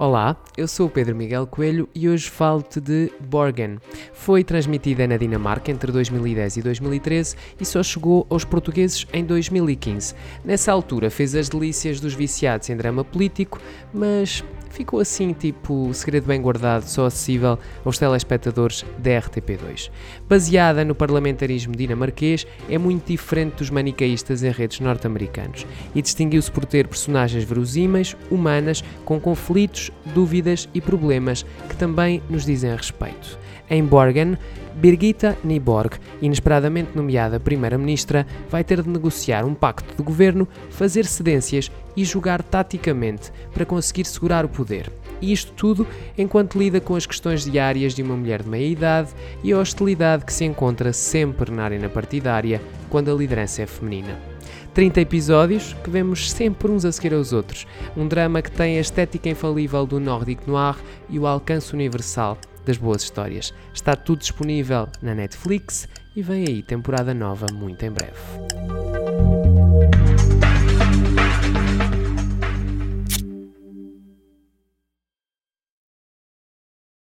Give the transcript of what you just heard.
Olá, eu sou o Pedro Miguel Coelho e hoje falo-te de Borgen. Foi transmitida na Dinamarca entre 2010 e 2013 e só chegou aos portugueses em 2015. Nessa altura fez as delícias dos viciados em drama político, mas ficou assim, tipo, segredo bem guardado, só acessível aos telespectadores da RTP2. Baseada no parlamentarismo dinamarquês, é muito diferente dos manicaístas em redes norte-americanos e distinguiu-se por ter personagens verosímeis, humanas, com conflitos, dúvidas e problemas que também nos dizem respeito. Em Borgen, Birgitta Nyborg, inesperadamente nomeada Primeira-Ministra, vai ter de negociar um pacto de governo, fazer cedências e jogar taticamente para conseguir segurar o poder. E isto tudo enquanto lida com as questões diárias de uma mulher de meia-idade e a hostilidade que se encontra sempre na arena partidária quando a liderança é feminina. 30 episódios que vemos sempre uns a seguir aos outros. Um drama que tem a estética infalível do Nordic Noir e o alcance universal das boas histórias. Está tudo disponível na Netflix e vem aí temporada nova muito em breve.